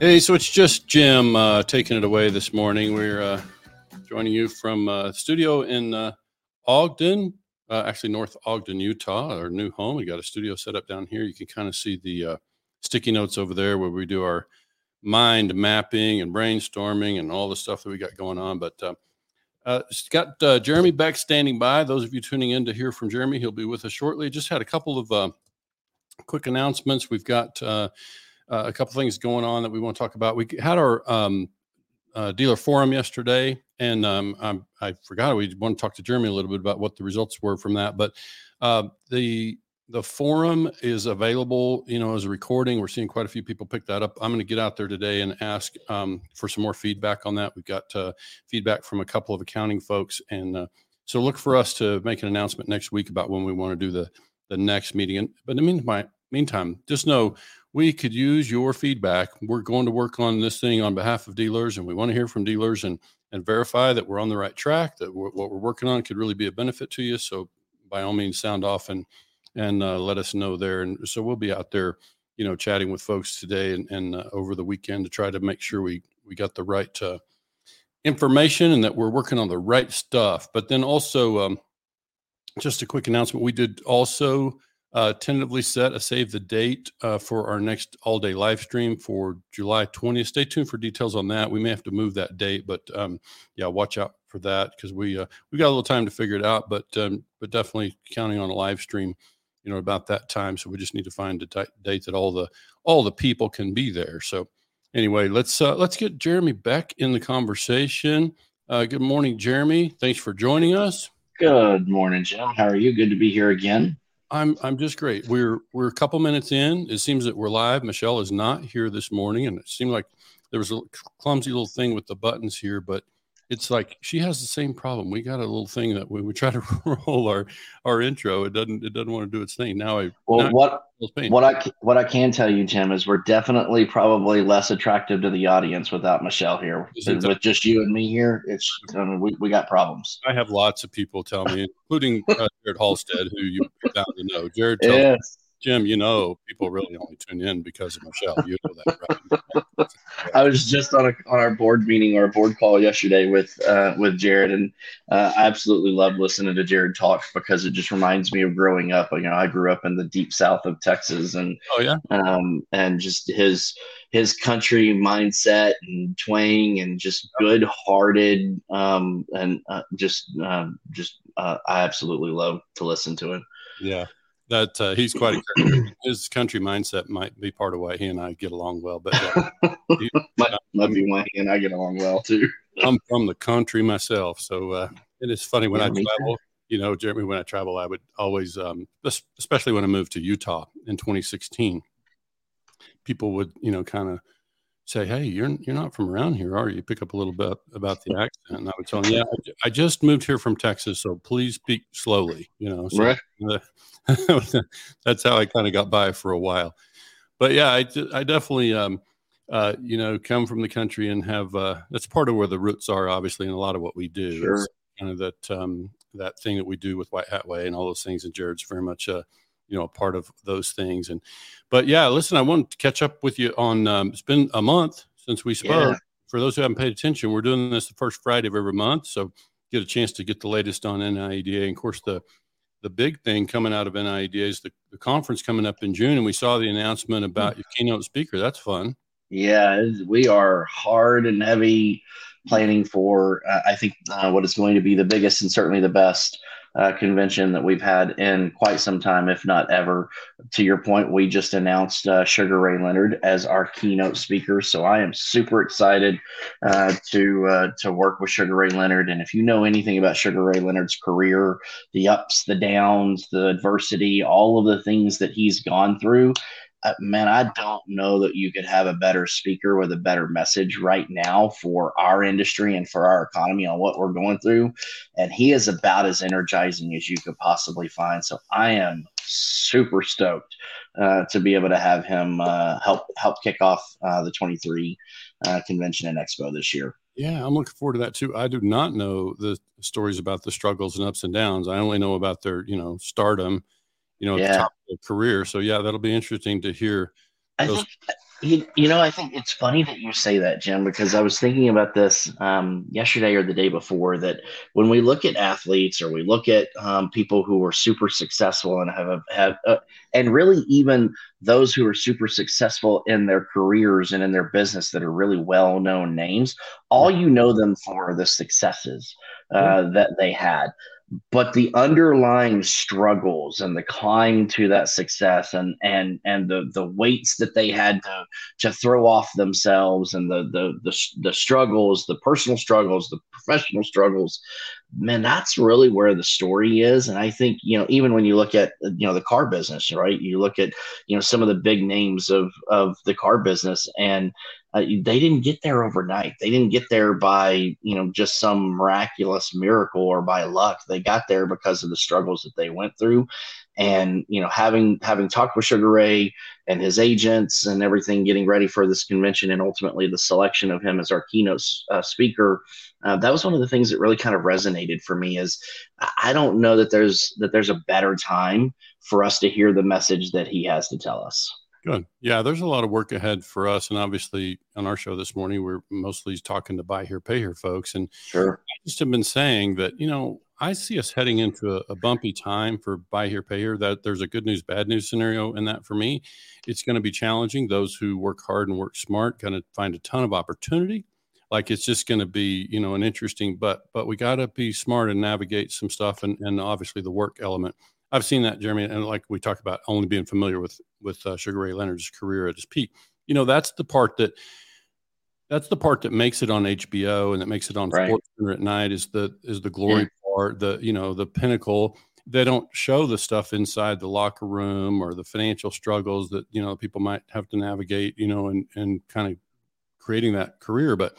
Hey, so it's just Jim uh, taking it away this morning. We're uh, joining you from uh, studio in uh, Ogden, uh, actually North Ogden, Utah, our new home. We got a studio set up down here. You can kind of see the uh, sticky notes over there where we do our mind mapping and brainstorming and all the stuff that we got going on. But uh, got Jeremy Beck standing by. Those of you tuning in to hear from Jeremy, he'll be with us shortly. Just had a couple of quick announcements. We've got uh, a couple things going on that we want to talk about. We had our um, uh, dealer forum yesterday, and um, i forgot we want to talk to Jeremy a little bit about what the results were from that. But uh, the the forum is available, you know, as a recording. We're seeing quite a few people pick that up. I'm going to get out there today and ask um, for some more feedback on that. We've got uh, feedback from a couple of accounting folks, and uh, so look for us to make an announcement next week about when we want to do the the next meeting. And, but in the meantime, meantime, just know we could use your feedback. We're going to work on this thing on behalf of dealers, and we want to hear from dealers and and verify that we're on the right track. That what we're working on could really be a benefit to you. So by all means, sound off and and uh, let us know there. And so we'll be out there, you know, chatting with folks today and, and uh, over the weekend to try to make sure we we got the right uh, information and that we're working on the right stuff. But then also, um, just a quick announcement: we did also uh, tentatively set a save the date uh, for our next all day live stream for July 20th. Stay tuned for details on that. We may have to move that date, but um, yeah, watch out for that because we uh, we got a little time to figure it out. But um, but definitely counting on a live stream, you know, about that time. So we just need to find a t- date that all the all the people can be there. So anyway, let's uh, let's get Jeremy back in the conversation. Uh, good morning, Jeremy. Thanks for joining us. Good morning, Jim. How are you? Good to be here again. I'm I'm just great. We're we're a couple minutes in. It seems that we're live. Michelle is not here this morning, and it seemed like there was a clumsy little thing with the buttons here, but it's like she has the same problem. We got a little thing that when we try to roll our our intro, it doesn't it doesn't want to do its thing. Now I well now what what I what I can tell you, Tim, is we're definitely probably less attractive to the audience without Michelle here. With just you and me here, it's I mean, we we got problems. I have lots of people tell me, including uh, Jared Halstead, who you bound to know. Jared, yes. Jim, you know, people really only tune in because of Michelle. You know that, right? I was just on a on our board meeting or a board call yesterday with uh, with Jared, and uh, I absolutely love listening to Jared talk because it just reminds me of growing up. You know, I grew up in the deep south of Texas, and oh yeah, um, and just his his country mindset and twang and just good hearted um, and uh, just um, just uh, I absolutely love to listen to him. Yeah, that uh, he's quite a his country mindset might be part of why he and I get along well. But uh, he, might, might be why he and I get along well too. I'm from the country myself, so uh, it is funny when yeah, I travel. You know, Jeremy, when I travel, I would always, um, especially when I moved to Utah in 2016, people would, you know, kind of say, "Hey, you're you're not from around here, are you?" Pick up a little bit about the accent, and I would tell them, "Yeah, I, I just moved here from Texas, so please speak slowly." You know, so, right. Uh, that's how I kind of got by for a while. But yeah, I, I definitely, um, uh, you know, come from the country and have uh, that's part of where the roots are, obviously, in a lot of what we do. Sure. It's kind of that um, that thing that we do with White Hat Way and all those things. And Jared's very much, uh, you know, a part of those things. And but yeah, listen, I want to catch up with you on. Um, it's been a month since we spoke. Yeah. For those who haven't paid attention, we're doing this the first Friday of every month, so get a chance to get the latest on NIADA. And of course, the the big thing coming out of NIADA is the, the conference coming up in June, and we saw the announcement about your keynote speaker. That's fun. Yeah, we are hard and heavy planning for, uh, I think, uh, what is going to be the biggest and certainly the best uh, convention that we've had in quite some time, if not ever. To your point, we just announced uh, Sugar Ray Leonard as our keynote speaker, so I am super excited uh, to uh, to work with Sugar Ray Leonard. And if you know anything about Sugar Ray Leonard's career, the ups, the downs, the adversity, all of the things that he's gone through, uh, man, I don't know that you could have a better speaker with a better message right now for our industry and for our economy on what we're going through. And he is about as energizing as you could possibly find. So I am super stoked uh, to be able to have him uh, help help kick off uh, the 23 uh, convention and expo this year. Yeah, I'm looking forward to that too. I do not know the stories about the struggles and ups and downs. I only know about their, you know, stardom you know, yeah. at the top of their career. So yeah, that'll be interesting to hear I think you, you know, I think it's funny that you say that, Jim, because I was thinking about this um, yesterday or the day before. That when we look at athletes or we look at um, people who are super successful and have have, uh, and really even those who are super successful in their careers and in their business that are really well known names, all you know them for the successes uh, that they had but the underlying struggles and the climb to that success and and and the the weights that they had to to throw off themselves and the the the, the struggles the personal struggles the professional struggles man that's really where the story is. And i think you know even when you look at you know the car business right? You look at you know some of the big names of of the car business and uh, they didn't get there overnight. They didn't get there by, you know, just some miraculous miracle or by luck. They got there because of the struggles that they went through. And, you know, having having talked with Sugar Ray and his agents and everything, getting ready for this convention and ultimately the selection of him as our keynote uh, speaker, uh, that was one of the things that really kind of resonated for me is I don't know that there's that there's a better time for us to hear the message that he has to tell us. Good. Yeah, there's a lot of work ahead for us. And obviously, on our show this morning, we're mostly talking to buy here, pay here folks. And sure. I just have been saying that, you know, I see us heading into a, a, bumpy time for buy here, pay here. That there's a good news, bad news scenario in that for me. It's going to be challenging. Those who work hard and work smart going to find a ton of opportunity. Like it's just going to be, you know, an interesting, but but we got to be smart and navigate some stuff, and and obviously the work element. I've seen that, Jeremy, and like we talk about only being familiar with with uh, Sugar Ray Leonard's career at his peak. You know, that's the part that that's the part that makes it on HBO and that makes it on right. Sports Center at night is the is the glory yeah. part, the you know the pinnacle. They don't show the stuff inside the locker room or the financial struggles that you know people might have to navigate, you know, and and kind of creating that career. But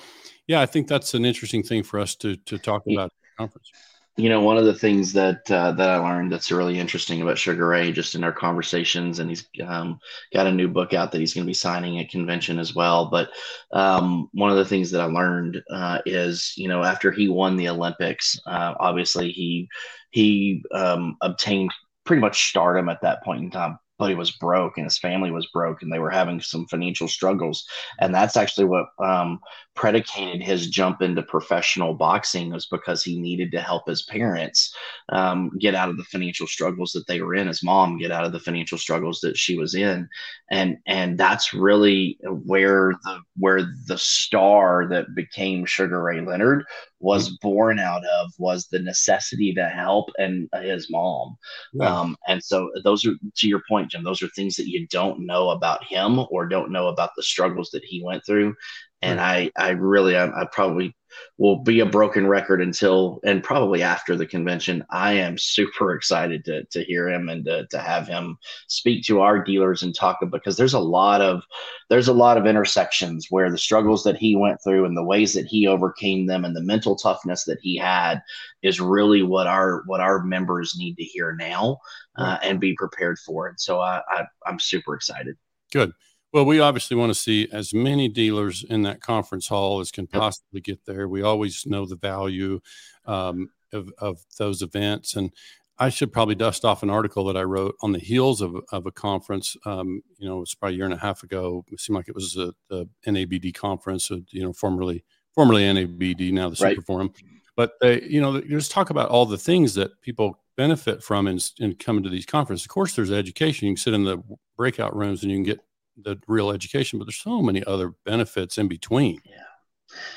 yeah, I think that's an interesting thing for us to to talk about at the conference you know, one of the things that uh, that I learned that's really interesting about Sugar Ray, just in our conversations, and he's um, got a new book out that he's going to be signing at convention as well. But um, one of the things that I learned uh, is, you know, after he won the Olympics, uh, obviously he he um, obtained pretty much stardom at that point in time but he was broke and his family was broke and they were having some financial struggles. And that's actually what um, predicated his jump into professional boxing was because he needed to help his parents um, get out of the financial struggles that they were in, his mom get out of the financial struggles that she was in. And and that's really where the where the star that became Sugar Ray Leonard was born out of was the necessity to help and his mom. Yeah. Um, and so those are to your point, Jim, those are things that you don't know about him or don't know about the struggles that he went through. And right. I, I really, I, I probably will be a broken record until and probably after the convention. I am super excited to to hear him and to, to have him speak to our dealers and talk because there's a lot of there's a lot of intersections where the struggles that he went through and the ways that he overcame them and the mental toughness that he had is really what our what our members need to hear now uh, and be prepared for. And so I, I I'm super excited. Good. Well, we obviously want to see as many dealers in that conference hall as can possibly get there. We always know the value um, of, of those events. And I should probably dust off an article that I wrote on the heels of, of a conference. Um, you know, it's probably a year and a half ago. It seemed like it was a, a NABD conference, you know, formerly formerly NABD, now the Super right. Forum. But they, you know, just talk about all the things that people benefit from in, in coming to these conferences. Of course, there's education. You can sit in the breakout rooms and you can get the real education, but there's so many other benefits in between.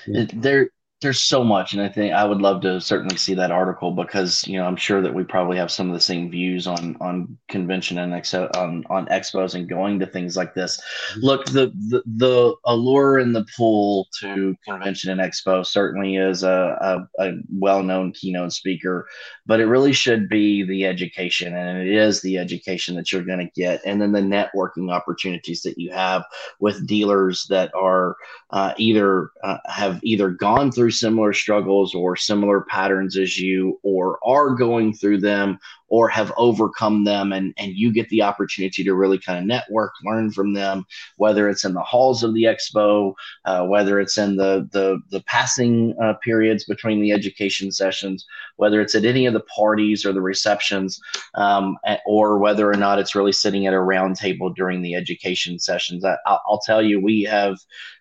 Yeah. There, there's so much and i think i would love to certainly see that article because you know i'm sure that we probably have some of the same views on on convention and exo on on expos and going to things like this mm-hmm. look the the, the allure in the pull to convention and expo certainly is a, a, a well-known keynote speaker but it really should be the education and it is the education that you're going to get and then the networking opportunities that you have with dealers that are uh, either uh, have either gone through similar struggles or similar patterns as you, or are going through them, or have overcome them and, and you get the opportunity to really kind of network learn from them whether it's in the halls of the expo uh, whether it's in the the, the passing uh, periods between the education sessions whether it's at any of the parties or the receptions um, or whether or not it's really sitting at a round table during the education sessions. I, i'll tell you we have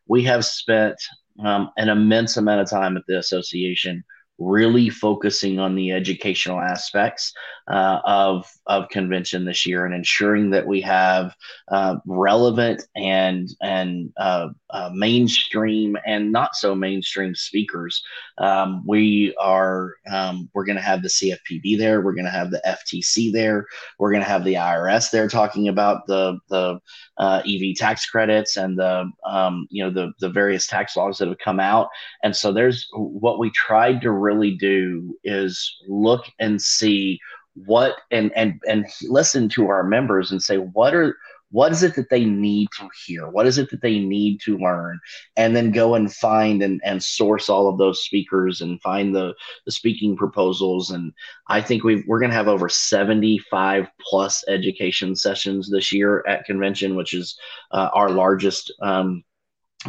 we have spent um, an immense amount of time at the association really focusing on the educational aspects uh, of of convention this year and ensuring that we have uh, relevant and and uh, uh mainstream and not so mainstream speakers. Um, we are um, we're going to have the CFPB there. We're going to have the FTC there. We're going to have the IRS there talking about the the uh, EV tax credits and the um, you know the the various tax laws that have come out. And so there's what we tried to really do is look and see what and and and listen to our members and say what are what is it that they need to hear? What is it that they need to learn? And then go and find and, and source all of those speakers and find the, the speaking proposals. And i think we we're going to have over 75 plus education sessions this year at convention which is uh, our largest um,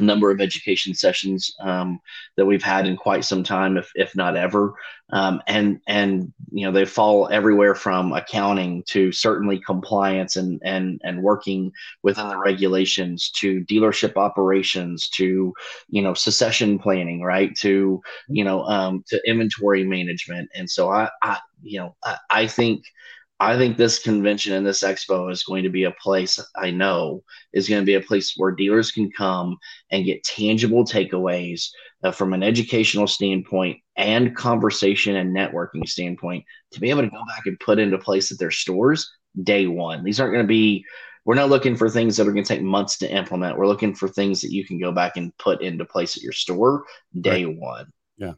number of education sessions um, that we've had in quite some time, if, if not ever. Um, and and you know they fall everywhere from accounting to certainly compliance and and and working within the regulations to dealership operations to you know succession planning, right? To you know um, to inventory management. And so I, I you know I, I think I think this convention and this expo is going to be a place I know is going to be a place where dealers can come and get tangible takeaways uh, from an educational standpoint and conversation and networking standpoint to be able to go back and put into place at their stores day one. These aren't going to be, we're not looking for things that are going to take months to implement. We're looking for things that you can go back and put into place at your store day right. one. Yeah.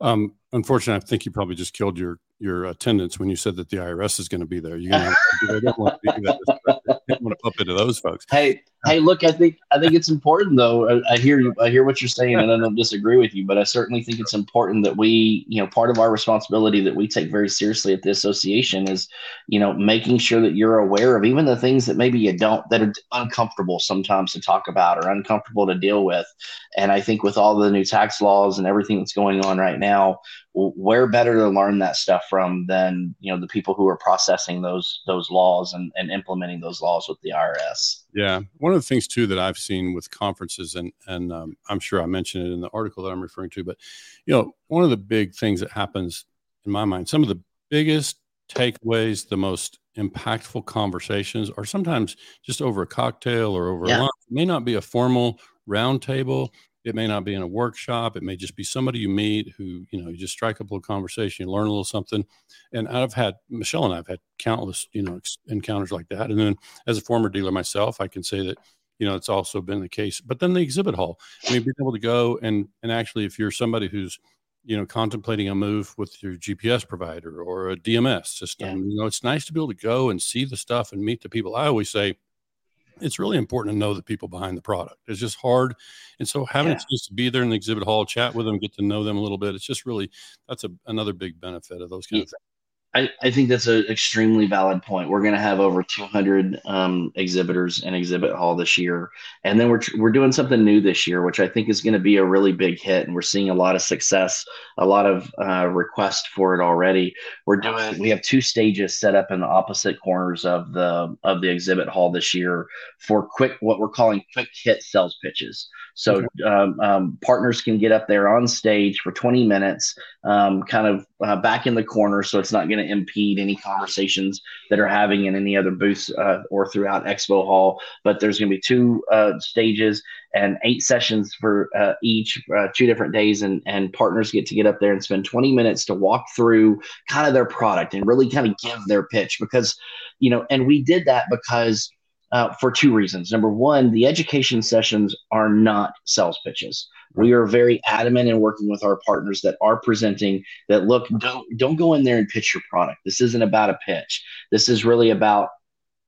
Um, unfortunately, I think you probably just killed your your attendance when you said that the IRS is going to be there. You're going to don't want to do that. don't want to bump into those folks. Hey, hey, look, I think I think it's important though. I, I, hear you. I hear what you're saying, and I don't disagree with you. But I certainly think it's important that we, you know, part of our responsibility that we take very seriously at the association is, you know, making sure that you're aware of even the things that maybe you don't that are uncomfortable sometimes to talk about or uncomfortable to deal with. And I think with all the new tax laws and everything that's going on right now, where better to learn that stuff from than you know the people who are processing those those laws and, and implementing those laws with the IRS. Yeah, one of the things too that I've seen with conferences, and and um, I'm sure I mentioned it in the article that I'm referring to, but you know, one of the big things that happens in my mind, some of the biggest takeaways, the most impactful conversations are sometimes just over a cocktail or over yeah. lunch. It may not be a formal roundtable, it may not be in a workshop. It may just be somebody you meet who, you know, you just strike up a little conversation, you learn a little something. And I've had, Michelle and I have had countless, you know, encounters like that. And then as a former dealer myself, I can say that, you know, it's also been the case. But then the exhibit hall, I mean, being able to go and, and actually, if you're somebody who's, you know, contemplating a move with your GPS provider or a DMS system, yeah. you know, it's nice to be able to go and see the stuff and meet the people. I always say, it's really important to know the people behind the product. It's just hard. And so having yeah. a chance to be there in the exhibit hall, chat with them, get to know them a little bit, it's just really, that's a, another big benefit of those kind yeah. of things. I, I think that's an extremely valid point. We're going to have over 200 um, exhibitors in exhibit hall this year, and then we're we're doing something new this year, which I think is going to be a really big hit, and we're seeing a lot of success, a lot of uh, requests for it already. We're doing we have two stages set up in the opposite corners of the of the exhibit hall this year for quick what we're calling quick hit sales pitches. So um, um, partners can get up there on stage for 20 minutes, um, kind of uh, back in the corner, so it's not going to impede any conversations that are having in any other booths uh, or throughout Expo Hall. But there's going to be two uh, stages and eight sessions for uh, each, uh, two different days, and and partners get to get up there and spend 20 minutes to walk through kind of their product and really kind of give their pitch because, you know, and we did that because uh, for two reasons. Number one, the education sessions are not sales pitches. We are very adamant in working with our partners that are presenting that look, don't don't go in there and pitch your product. This isn't about a pitch. This is really about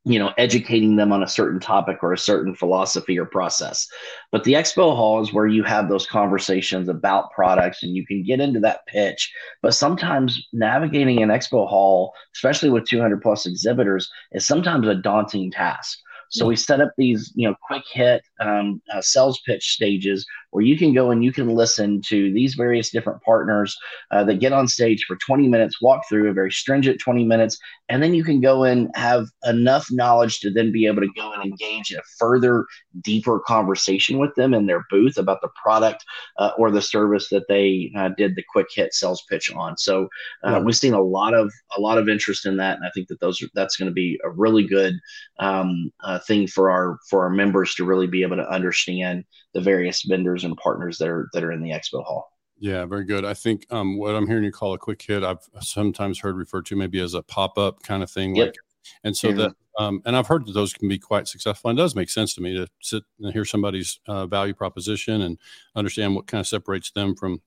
you know educating them on a certain topic or a certain philosophy or process but the expo hall is where you have those conversations about products and you can get into that pitch but sometimes navigating an expo hall especially with 200 plus exhibitors is sometimes a daunting task so we set up these, you know, quick hit um, uh, sales pitch stages where you can go and you can listen to these various different partners uh, that get on stage for 20 minutes, walk through a very stringent 20 minutes, and then you can go and have enough knowledge to then be able to go and engage in a further, deeper conversation with them in their booth about the product uh, or the service that they uh, did the quick hit sales pitch on. So uh, we've seen a lot of a lot of interest in that, and I think that those are, that's going to be a really good um, uh, thing for our for our members to really be able to understand the various vendors and partners that are that are in the expo hall. Yeah, very good. I think um, what I'm hearing you call a quick hit, I've sometimes heard referred to maybe as a pop up kind of thing. Yep. Like, and so mm-hmm. that, um, and I've heard that those can be quite successful. And it does make sense to me to sit and hear somebody's uh, value proposition and understand what kind of separates them from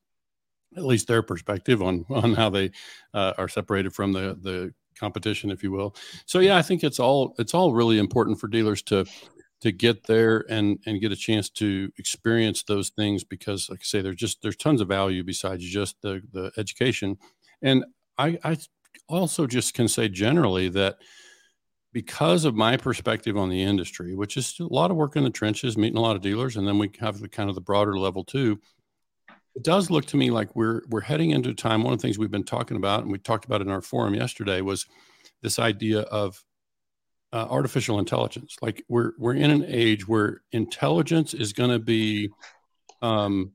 at least their perspective on on how they uh, are separated from the the competition, if you will. So yeah, I think it's all it's all really important for dealers to to get there and and get a chance to experience those things because like I say there's just there's tons of value besides just the the education. And I I also just can say generally that because of my perspective on the industry which is a lot of work in the trenches meeting a lot of dealers and then we have the kind of the broader level too it does look to me like we're we're heading into a time one of the things we've been talking about and we talked about in our forum yesterday was this idea of uh, artificial intelligence. Like we're we're in an age where intelligence is going to be um,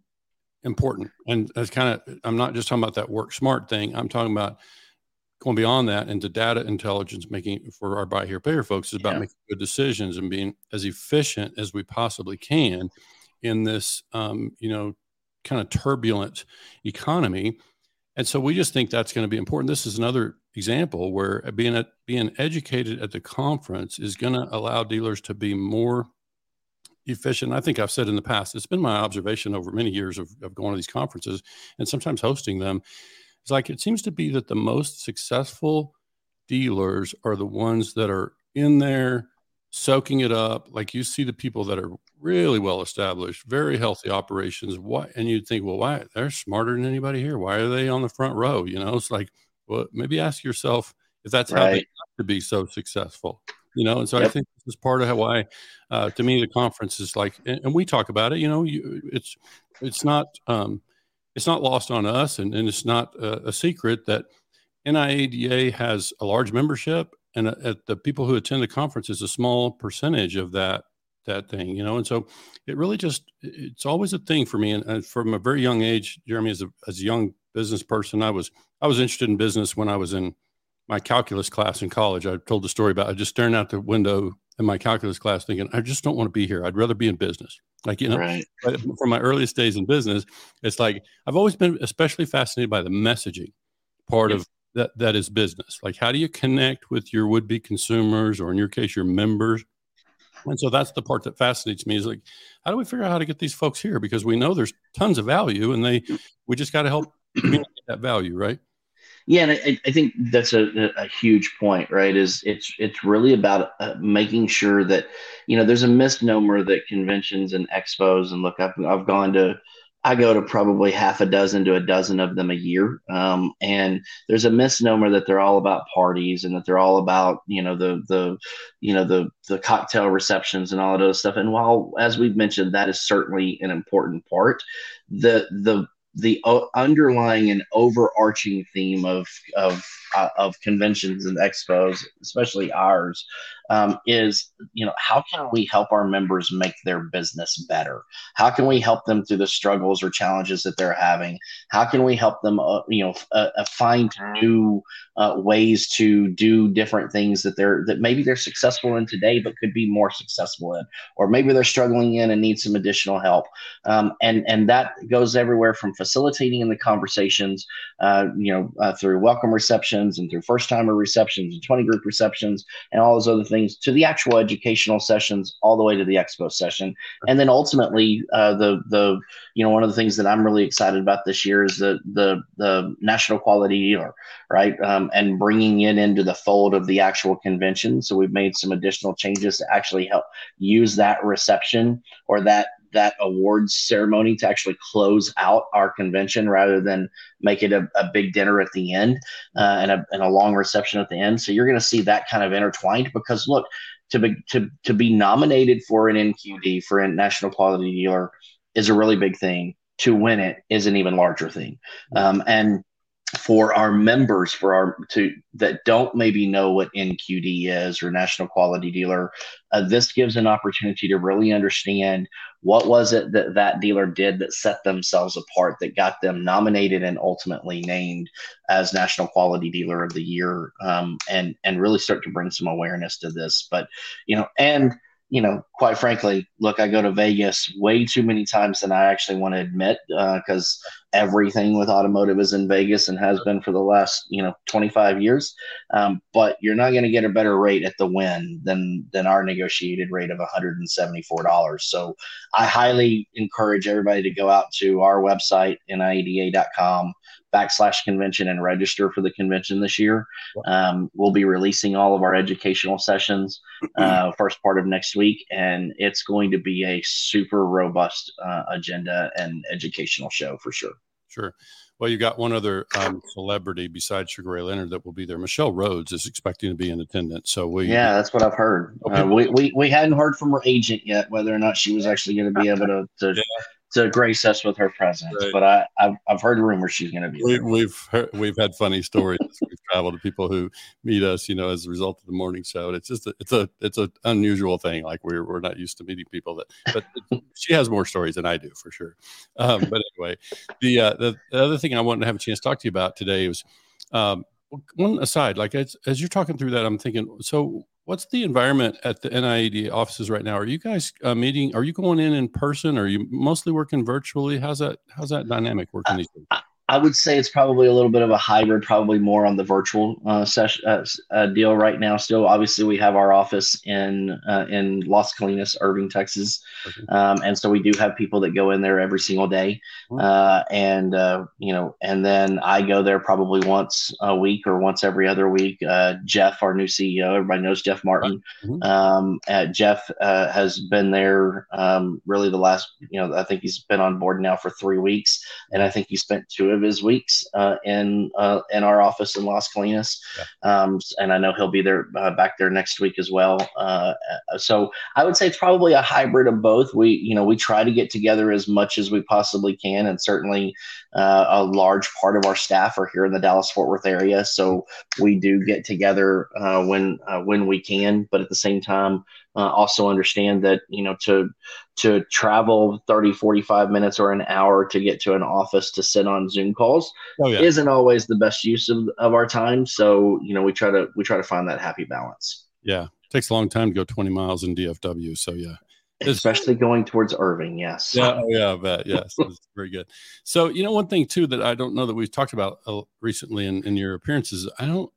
important, and that's kind of I'm not just talking about that work smart thing. I'm talking about going beyond that into data intelligence, making for our buy here payer folks is about yeah. making good decisions and being as efficient as we possibly can in this um, you know kind of turbulent economy. And so we just think that's going to be important. This is another example where being at, being educated at the conference is going to allow dealers to be more efficient. I think I've said in the past, it's been my observation over many years of, of going to these conferences and sometimes hosting them. It's like it seems to be that the most successful dealers are the ones that are in there soaking it up. Like you see the people that are really well established, very healthy operations. Why? And you'd think, well, why? They're smarter than anybody here. Why are they on the front row? You know, it's like, well, maybe ask yourself if that's right. how they have to be so successful. You know, and so yep. I think this is part of how why, uh, to me, the conference is like, and, and we talk about it. You know, you, it's it's not um, it's not lost on us, and, and it's not a, a secret that NIADA has a large membership, and uh, at the people who attend the conference is a small percentage of that that thing, you know. And so it really just it's always a thing for me. And, and from a very young age, Jeremy, as a as a young business person. I was I was interested in business when I was in my calculus class in college. I told the story about I just staring out the window in my calculus class, thinking I just don't want to be here. I'd rather be in business. Like you know, right. from my earliest days in business, it's like I've always been especially fascinated by the messaging part yes. of that that is business. Like how do you connect with your would be consumers, or in your case, your members? And so that's the part that fascinates me is like, how do we figure out how to get these folks here? Because we know there's tons of value and they, we just got to help that value, right? Yeah, and I, I think that's a, a, huge point, right? Is it's it's really about uh, making sure that you know there's a misnomer that conventions and expos and look, I've I've gone to I go to probably half a dozen to a dozen of them a year, um, and there's a misnomer that they're all about parties and that they're all about you know the the you know the the cocktail receptions and all of those stuff. And while as we've mentioned, that is certainly an important part, the the the uh, underlying and overarching theme of of uh, of conventions and expos, especially ours, um, is you know how can we help our members make their business better? How can we help them through the struggles or challenges that they're having? How can we help them uh, you know uh, uh, find new uh, ways to do different things that they're that maybe they're successful in today but could be more successful in, or maybe they're struggling in and need some additional help. Um, and and that goes everywhere from facilitating in the conversations, uh, you know, through welcome receptions and through first timer receptions and 20 group receptions and all those other things to the actual educational sessions, all the way to the expo session, and then ultimately uh, the the you know one of the things that I'm really excited about this year is the the the national quality dealer, right, um, and bringing it into the fold of the actual convention. So we've made some additional changes to actually help use that reception or that that awards ceremony to actually close out our convention rather than make it a, a big dinner at the end uh, and, a, and a long reception at the end. So you're going to see that kind of intertwined because look, to be to to be nominated for an NQD for a national quality dealer is a really big thing. To win it is an even larger thing, um, and for our members for our to that don't maybe know what nqd is or national quality dealer uh, this gives an opportunity to really understand what was it that that dealer did that set themselves apart that got them nominated and ultimately named as national quality dealer of the year um, and and really start to bring some awareness to this. But you know and you know, quite frankly, look, I go to Vegas way too many times than I actually want to admit because uh, everything with automotive is in Vegas and has been for the last, you know, 25 years. Um, but you're not going to get a better rate at the Wynn than than our negotiated rate of $174. So I highly encourage everybody to go out to our website, niada.com backslash convention and register for the convention this year. Um, we'll be releasing all of our educational sessions uh, first part of next week, and it's going to be a super robust uh, agenda and educational show for sure. Sure. Well, you got one other um, celebrity besides Sugar Ray Leonard that will be there. Michelle Rhoads is expecting to be in attendance. So we yeah, that's what I've heard. Okay. Uh, we, we we hadn't heard from her agent yet whether or not she was actually going to be able to, to yeah to grace us with her presence. Right. But I, I've, I've heard rumors she's going to be. We, have we've heard, we've had funny stories. we've traveled to people who meet us, you know, as a result of the morning show. It's just a, it's a it's an unusual thing. Like we're we're not used to meeting people that. But she has more stories than I do for sure. Um, but anyway, the, uh, the the other thing I wanted to have a chance to talk to you about today was. Um, one aside, like as, as you're talking through that, I'm thinking, so What's the environment at the NIADA offices right now? Are you guys uh, meeting? Are you going in in person? Or Are you mostly working virtually? How's that? How's that dynamic working these days? I would say it's probably a little bit of a hybrid, probably more on the virtual uh, session uh, uh, deal right now. Still, obviously, we have our office in uh, in Las Colinas, Irving, Texas, okay. um, and so we do have people that go in there every single day. Uh, and uh, you know, and then I go there probably once a week or once every other week. Jeff, our new CEO, everybody knows Jeff Martin. Mm-hmm. Um, Jeff has been there um, really the last, you know, I think he's been on board now for three weeks, and I think he spent two of of his weeks uh, in uh, in our office in Las Colinas, yeah. um, and I know he'll be there uh, back there next week as well. Uh, so I would say it's probably a hybrid of both. We you know we try to get together as much as we possibly can, and certainly uh, a large part of our staff are here in the Dallas Fort Worth area, so we do get together uh, when when we can. But at the same time, uh, also understand that you know to to travel 30 45 minutes or an hour to get to an office to sit on zoom calls oh, yeah. isn't always the best use of, of our time so you know we try to we try to find that happy balance yeah it takes a long time to go 20 miles in dfw so yeah especially going towards Irving. Yes. Yeah. Oh, yeah. I bet. Yes. very good. So, you know, one thing too that I don't know that we've talked about uh, recently in, in your appearances, I don't,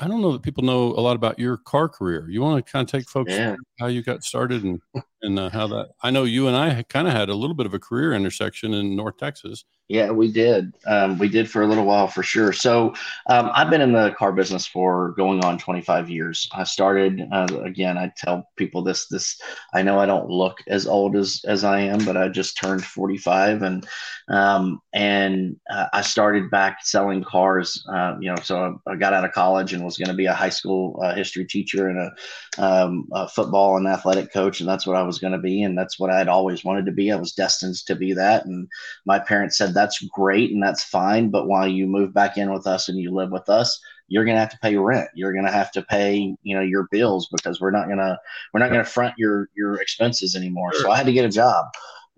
I don't know that people know a lot about your car career. You want to kind of take folks yeah. how you got started and and uh, how that. I know you and I kind of had a little bit of a career intersection in North Texas. Yeah, we did. Um, we did for a little while for sure. So um, I've been in the car business for going on 25 years. I started uh, again. I tell people this. This I know I don't look as old as as I am, but I just turned 45, and um, and uh, I started back selling cars. Uh, you know, so I, I, got out of college and was going to be a high school uh, history teacher and a, um, a football and athletic coach, and that's what I was going to be, and that's what I'd always wanted to be. I was destined to be that, and my parents said that's great and that's fine. But while you move back in with us and you live with us, you're going to have to pay rent. You're going to have to pay, you know, your bills because we're not going to, we're not going to front your, your expenses anymore. So I had to get a job.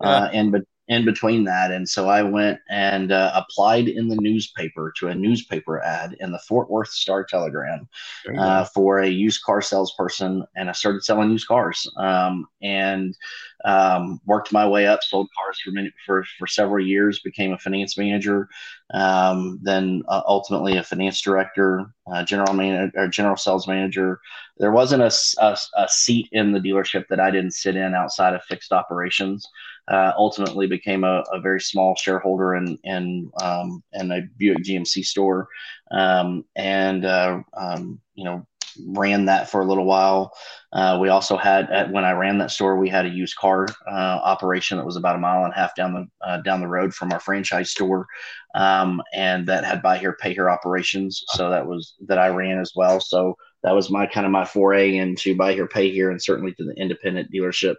Yeah. Uh, and, but in between that. And so I went and uh, applied in the newspaper to a newspaper ad in the Fort Worth Star Telegram uh, for a used car salesperson. And I started selling used cars um, and um, worked my way up, sold cars for, many, for, for several years, became a finance manager, um, then uh, ultimately a finance director, uh, general manager, general sales manager, there wasn't a, a, a, seat in the dealership that I didn't sit in outside of fixed operations. Uh, ultimately, became a, a, very small shareholder in in um, in a Buick GMC store, um, and uh, um, you know ran that for a little while. Uh, we also had at, when I ran that store, we had a used car uh, operation that was about a mile and a half down the uh, down the road from our franchise store, um, and that had buy here pay here operations. So that was that I ran as well. So that was my kind of my foray into buy here pay here, and certainly to the independent dealership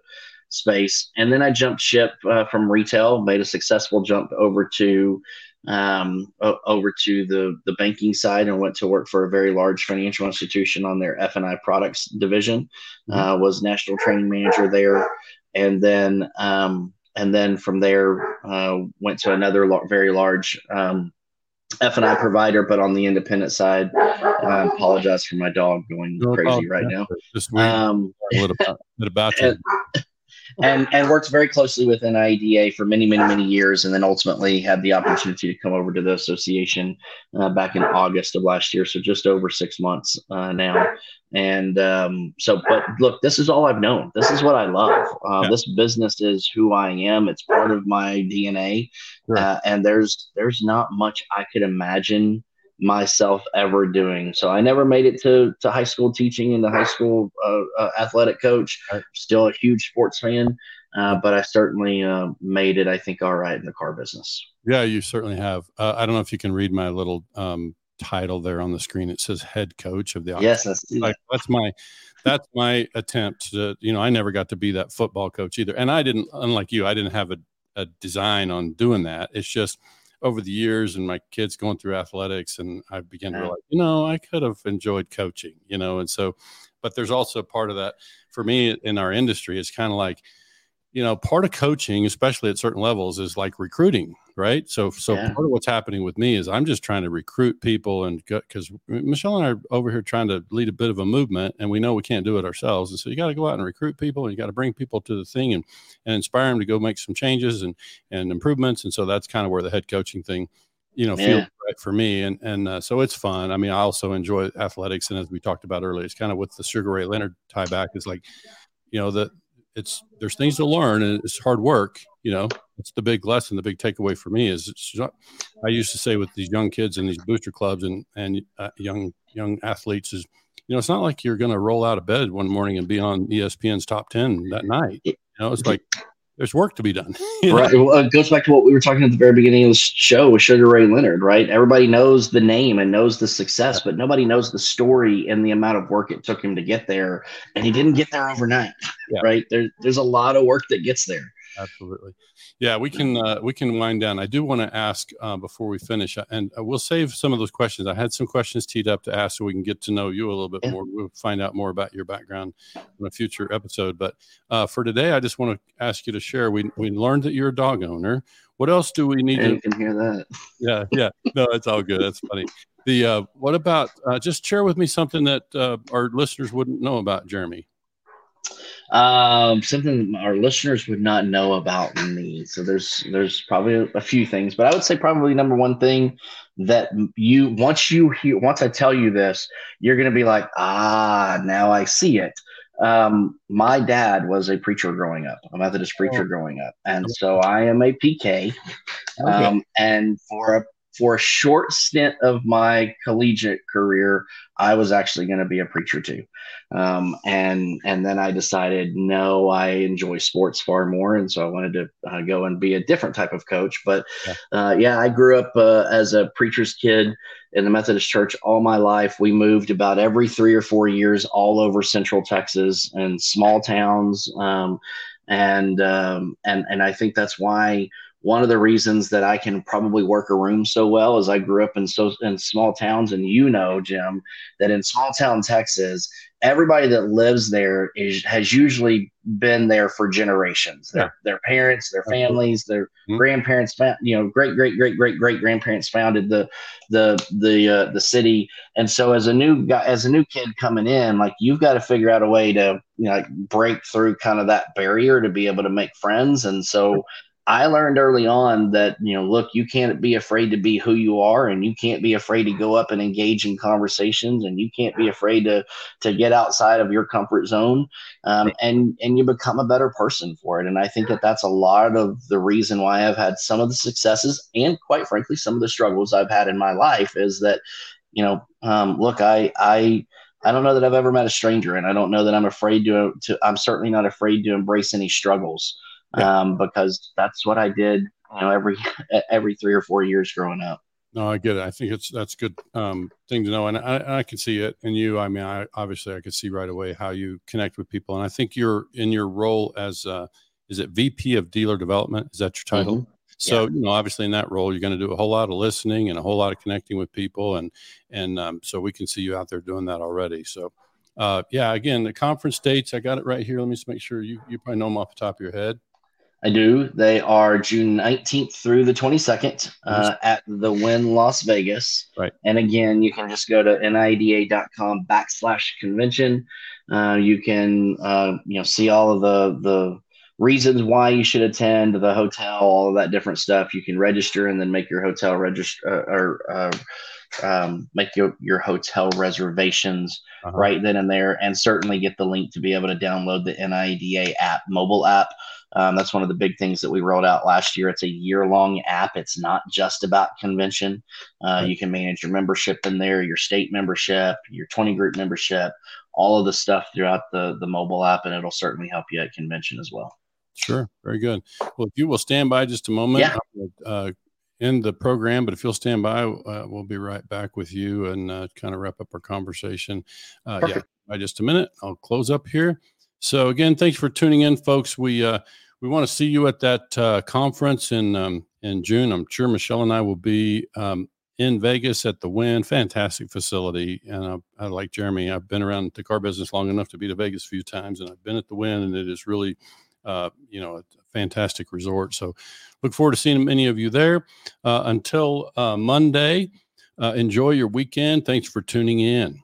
space. And then I jumped ship uh, from retail, made a successful jump over to um, over to the the banking side and went to work for a very large financial institution on their F and I products division. Mm-hmm. Uh, was national training manager there, and then um, and then from there uh, went to another la- very large um, F and I provider, but on the independent side. I apologize for my dog going no crazy right now. Just um, a little bit about you. and and worked very closely with NIADA for many, many, many years, and then ultimately had the opportunity to come over to the association uh, back in August of last year. So just over six months uh, now. And um, so, but look, this is all I've known. This is what I love. Uh, yeah. This business is who I am. It's part of my DNA, sure. Uh, and there's there's not much I could imagine myself ever doing. So I never made it to, to high school teaching and the high school uh, uh, athletic coach. Still a huge sports fan, uh, but I certainly uh, made it, I think, all right in the car business. Yeah, you certainly have. Uh, I don't know if you can read my little um, title there on the screen. It says head coach of the. Yes, that's, like, that's my that's my attempt to. You know, I never got to be that football coach either, and I didn't. Unlike you, I didn't have a, a design on doing that. It's just over the years and my kids going through athletics and I began to uh-huh. realize, you know, I could have enjoyed coaching, you know, and so, but there's also part of that for me in our industry. It's kind of like, you know, part of coaching, especially at certain levels, is like recruiting, right? So, so yeah. part of what's happening with me is I'm just trying to recruit people, and because Michelle and I are over here trying to lead a bit of a movement, and we know we can't do it ourselves, and so you got to go out and recruit people, and you got to bring people to the thing, and and inspire them to go make some changes and and improvements, and so that's kind of where the head coaching thing, you know, yeah. feels right for me, and and uh, so it's fun. I mean, I also enjoy athletics, and as we talked about earlier, it's kind of with the Sugar Ray Leonard tie back is like, you know, the it's there's things to learn and it's hard work you know it's the big lesson the big takeaway for me is i used to say with these young kids and these booster clubs and and uh, young young athletes is you know it's not like you're going to roll out of bed one morning and be on espn's top 10 that night you know it's like there's work to be done. right. Well, it goes back to what we were talking at the very beginning of the show with Sugar Ray Leonard, right? Everybody knows the name and knows the success, but nobody knows the story and the amount of work it took him to get there. And he didn't get there overnight, yeah. right? There, there's a lot of work that gets there absolutely. Yeah, we can uh, we can wind down. I do want to ask uh, before we finish, uh, and uh, we'll save some of those questions. I had some questions teed up to ask, so we can get to know you a little bit yeah. more. We'll find out more about your background in a future episode. But uh, for today, I just want to ask you to share. We we learned that you're a dog owner. What else do we need? to, you can hear that. Yeah, yeah. No, it's all good. That's funny. The uh, what about just share with me something that our listeners wouldn't know about Jeremy? Um, something our listeners would not know about me. So there's there's probably a, few things, but I would say probably number one thing that you once you hear once I tell you this, you're gonna be like, ah, now I see it. Um, my dad was a preacher growing up, a Methodist preacher oh. growing up, and so I am a PK. Okay. Um, and for a for a short stint of my collegiate career, I was actually going to be a preacher too. Um, and and then I decided no, I enjoy sports far more, and so I wanted to uh, go and be a different type of coach. But yeah, uh, yeah I grew up uh, as a preacher's kid in the Methodist Church all my life. We moved about every three or four years all over Central Texas and small towns. Um, and um, and and I think that's why one of the reasons that I can probably work a room so well is I grew up in so in small towns, and you know, Jim, that in small town Texas, everybody that lives there is has usually been there for generations. Their yeah. their parents, their families, their mm-hmm. grandparents, you know, great great great great great grandparents founded the the the uh, the city. And so as a new guy, as a new kid coming in, like you've got to figure out a way to you know like break through kind of that barrier to be able to make friends. And so I learned early on that, you know, look, you can't be afraid to be who you are and you can't be afraid to go up and engage in conversations and you can't be afraid to to get outside of your comfort zone um, and and you become a better person for it. And I think that that's a lot of the reason why I've had some of the successes and quite frankly, some of the struggles I've had in my life is that, you know, um, look, I, I, I don't know that I've ever met a stranger and I don't know that I'm afraid to, to I'm certainly not afraid to embrace any struggles yeah. um, because that's what I did, you know, every every three or four years growing up. No, I get it. I think it's that's a good um, thing to know, and I, I can see it in you. I mean, I obviously I could see right away how you connect with people, and I think you're in your role as uh, is it VP of Dealer Development? Is that your title? Mm-hmm. So yeah. you know, obviously in that role, you're going to do a whole lot of listening and a whole lot of connecting with people, and and um, so we can see you out there doing that already. So uh, yeah, again, the conference dates, I got it right here. Let me just make sure you you probably know them off the top of your head. I do. They are June 19th through the 22nd uh, at the Wynn Las Vegas. Right. And again, you can just go to niada.com backslash convention. Uh, you can, uh, you know, see all of the, the reasons why you should attend the hotel, all of that different stuff. You can register and then make your hotel register uh, or uh, um, make your, your hotel reservations uh-huh. right then and there, and certainly get the link to be able to download the NIADA app, mobile app. Um, that's one of the big things that we rolled out last year. It's a year long app. It's not just about convention. Uh, you can manage your membership in there, your state membership, your 20 group membership, all of the stuff throughout the, the mobile app, and it'll certainly help you at convention as well. Sure. Very good. Well, if you will stand by just a moment, yeah. Will, uh, end the program, but if you'll stand by, uh, we'll be right back with you and uh, kind of wrap up our conversation. Uh, yeah, by just a minute, I'll close up here. So again, thanks for tuning in, folks. We uh, we want to see you at that uh, conference in um, in June. I'm sure Michelle and I will be um, in Vegas at the Wynn. Fantastic facility, and I, I, like Jeremy. I've been around the car business long enough to be to Vegas a few times, and I've been at the Wynn, and it is really, uh, you know, a fantastic resort. So, look forward to seeing many of you there. Uh, until uh, Monday, uh, enjoy your weekend. Thanks for tuning in.